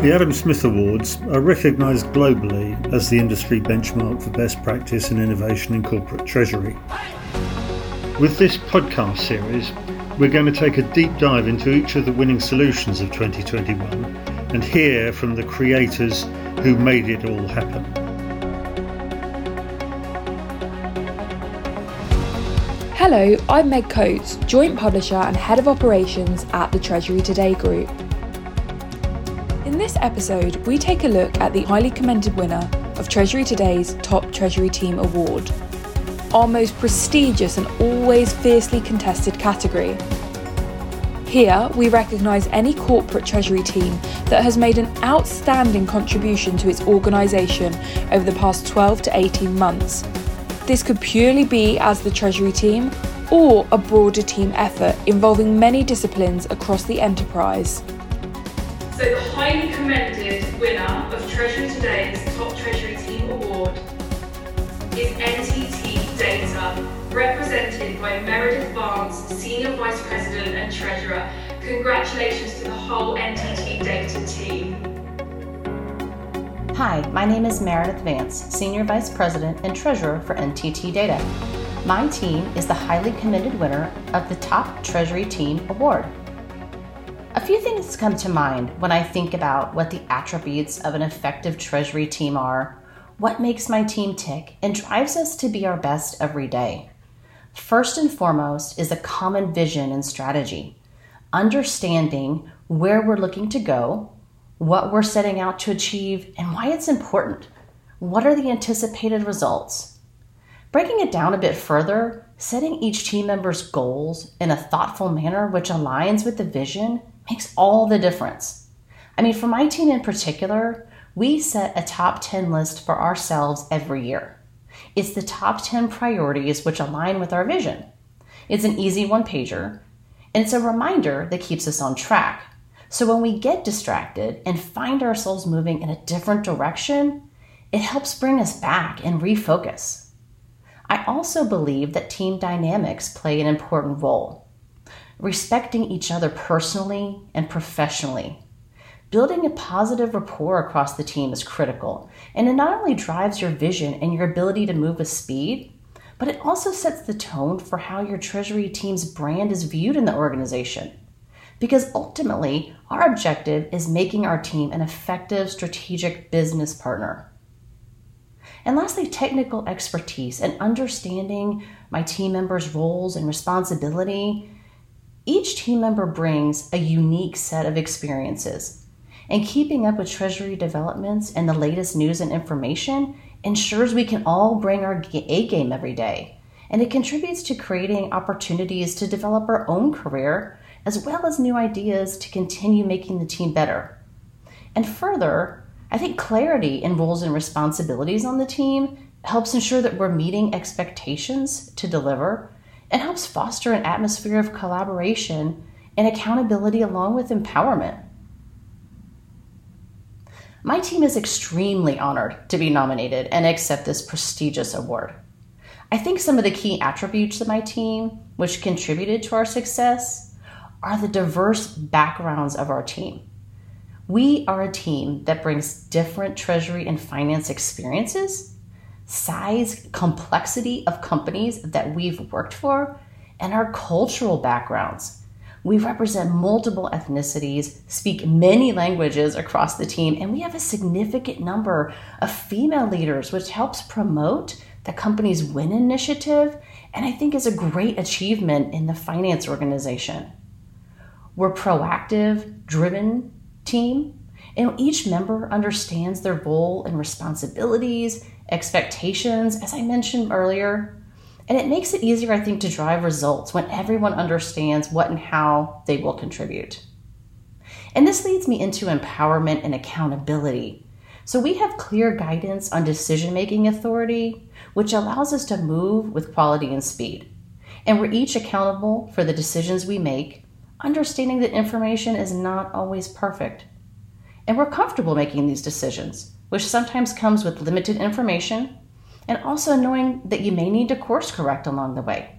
The Adam Smith Awards are recognised globally as the industry benchmark for best practice and innovation in corporate treasury. With this podcast series, we're going to take a deep dive into each of the winning solutions of 2021 and hear from the creators who made it all happen. Hello, I'm Meg Coates, Joint Publisher and Head of Operations at the Treasury Today Group. In this episode, we take a look at the highly commended winner of Treasury Today's Top Treasury Team Award, our most prestigious and always fiercely contested category. Here, we recognise any corporate Treasury team that has made an outstanding contribution to its organisation over the past 12 to 18 months. This could purely be as the Treasury team or a broader team effort involving many disciplines across the enterprise. So the highly commended winner of Treasury Today's Top Treasury Team Award is NTT Data, represented by Meredith Barnes, Senior Vice President and Treasurer. Congratulations to the whole NTT Data team. Hi, my name is Meredith Vance, Senior Vice President and Treasurer for NTT Data. My team is the highly commended winner of the Top Treasury Team Award. Few things come to mind when I think about what the attributes of an effective Treasury team are, what makes my team tick, and drives us to be our best every day. First and foremost is a common vision and strategy, understanding where we're looking to go, what we're setting out to achieve, and why it's important. What are the anticipated results? Breaking it down a bit further, setting each team member's goals in a thoughtful manner which aligns with the vision makes all the difference. I mean, for my team in particular, we set a top 10 list for ourselves every year. It's the top 10 priorities which align with our vision. It's an easy one pager, and it's a reminder that keeps us on track. So when we get distracted and find ourselves moving in a different direction, it helps bring us back and refocus. I also believe that team dynamics play an important role respecting each other personally and professionally. Building a positive rapport across the team is critical, and it not only drives your vision and your ability to move with speed, but it also sets the tone for how your Treasury team's brand is viewed in the organization. Because ultimately, our objective is making our team an effective strategic business partner. And lastly, technical expertise and understanding my team members' roles and responsibility each team member brings a unique set of experiences, and keeping up with Treasury developments and the latest news and information ensures we can all bring our A game every day. And it contributes to creating opportunities to develop our own career as well as new ideas to continue making the team better. And further, I think clarity in roles and responsibilities on the team helps ensure that we're meeting expectations to deliver it helps foster an atmosphere of collaboration and accountability along with empowerment. My team is extremely honored to be nominated and accept this prestigious award. I think some of the key attributes of my team, which contributed to our success, are the diverse backgrounds of our team. We are a team that brings different treasury and finance experiences size, complexity of companies that we've worked for, and our cultural backgrounds. We represent multiple ethnicities, speak many languages across the team, and we have a significant number of female leaders, which helps promote the company's WIN initiative, and I think is a great achievement in the finance organization. We're proactive, driven team, and each member understands their role and responsibilities expectations, as I mentioned earlier. And it makes it easier, I think, to drive results when everyone understands what and how they will contribute. And this leads me into empowerment and accountability. So we have clear guidance on decision making authority, which allows us to move with quality and speed. And we're each accountable for the decisions we make, understanding that information is not always perfect. And we're comfortable making these decisions which sometimes comes with limited information, and also knowing that you may need to course correct along the way.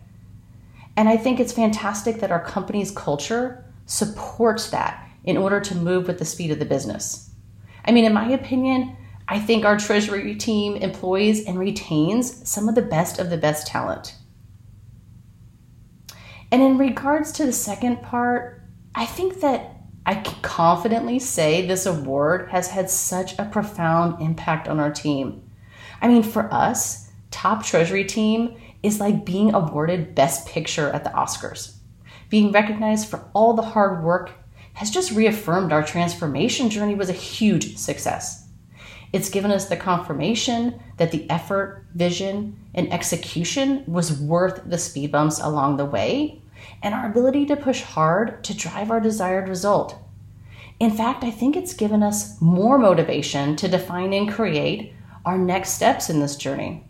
And I think it's fantastic that our company's culture supports that in order to move with the speed of the business. I mean, in my opinion, I think our Treasury team employs and retains some of the best of the best talent. And in regards to the second part, I think that I can confidently say this award has had such a profound impact on our team. I mean, for us, top Treasury team is like being awarded Best Picture at the Oscars. Being recognized for all the hard work has just reaffirmed our transformation journey was a huge success. It's given us the confirmation that the effort, vision, and execution was worth the speed bumps along the way, and our ability to push hard to drive our desired result. In fact, I think it's given us more motivation to define and create our next steps in this journey.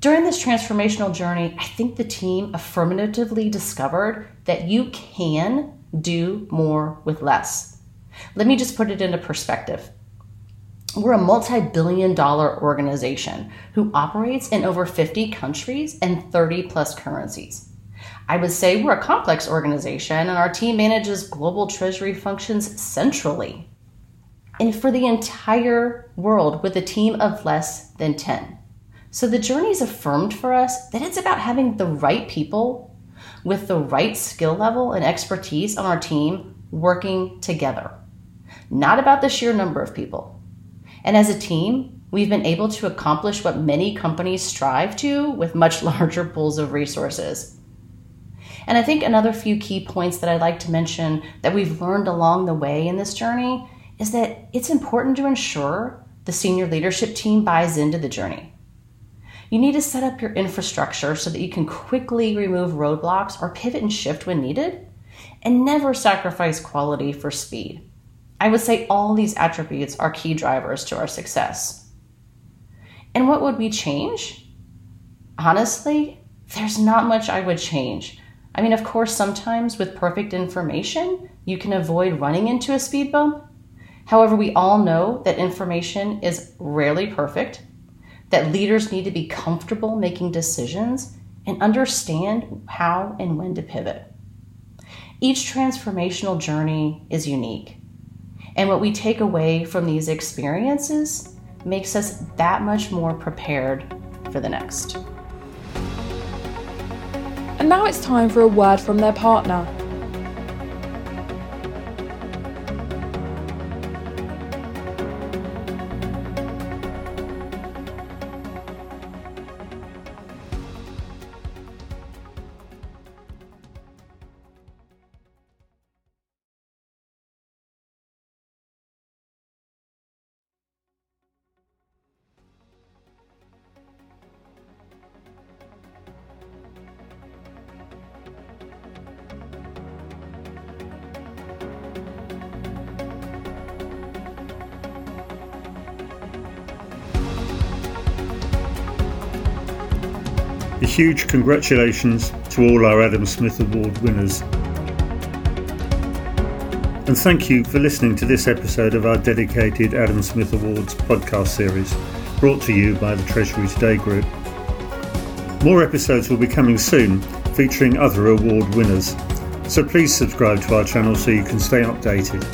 During this transformational journey, I think the team affirmatively discovered that you can do more with less. Let me just put it into perspective. We're a multi billion dollar organization who operates in over 50 countries and 30 plus currencies. I would say we're a complex organization and our team manages global treasury functions centrally. And for the entire world with a team of less than 10. So the journey's affirmed for us that it's about having the right people with the right skill level and expertise on our team working together, not about the sheer number of people. And as a team, we've been able to accomplish what many companies strive to with much larger pools of resources. And I think another few key points that I'd like to mention that we've learned along the way in this journey is that it's important to ensure the senior leadership team buys into the journey. You need to set up your infrastructure so that you can quickly remove roadblocks or pivot and shift when needed, and never sacrifice quality for speed. I would say all these attributes are key drivers to our success. And what would we change? Honestly, there's not much I would change. I mean, of course, sometimes with perfect information, you can avoid running into a speed bump. However, we all know that information is rarely perfect, that leaders need to be comfortable making decisions and understand how and when to pivot. Each transformational journey is unique. And what we take away from these experiences makes us that much more prepared for the next. And now it's time for a word from their partner. A huge congratulations to all our Adam Smith Award winners. And thank you for listening to this episode of our dedicated Adam Smith Awards podcast series, brought to you by the Treasury Today Group. More episodes will be coming soon, featuring other award winners. So please subscribe to our channel so you can stay updated.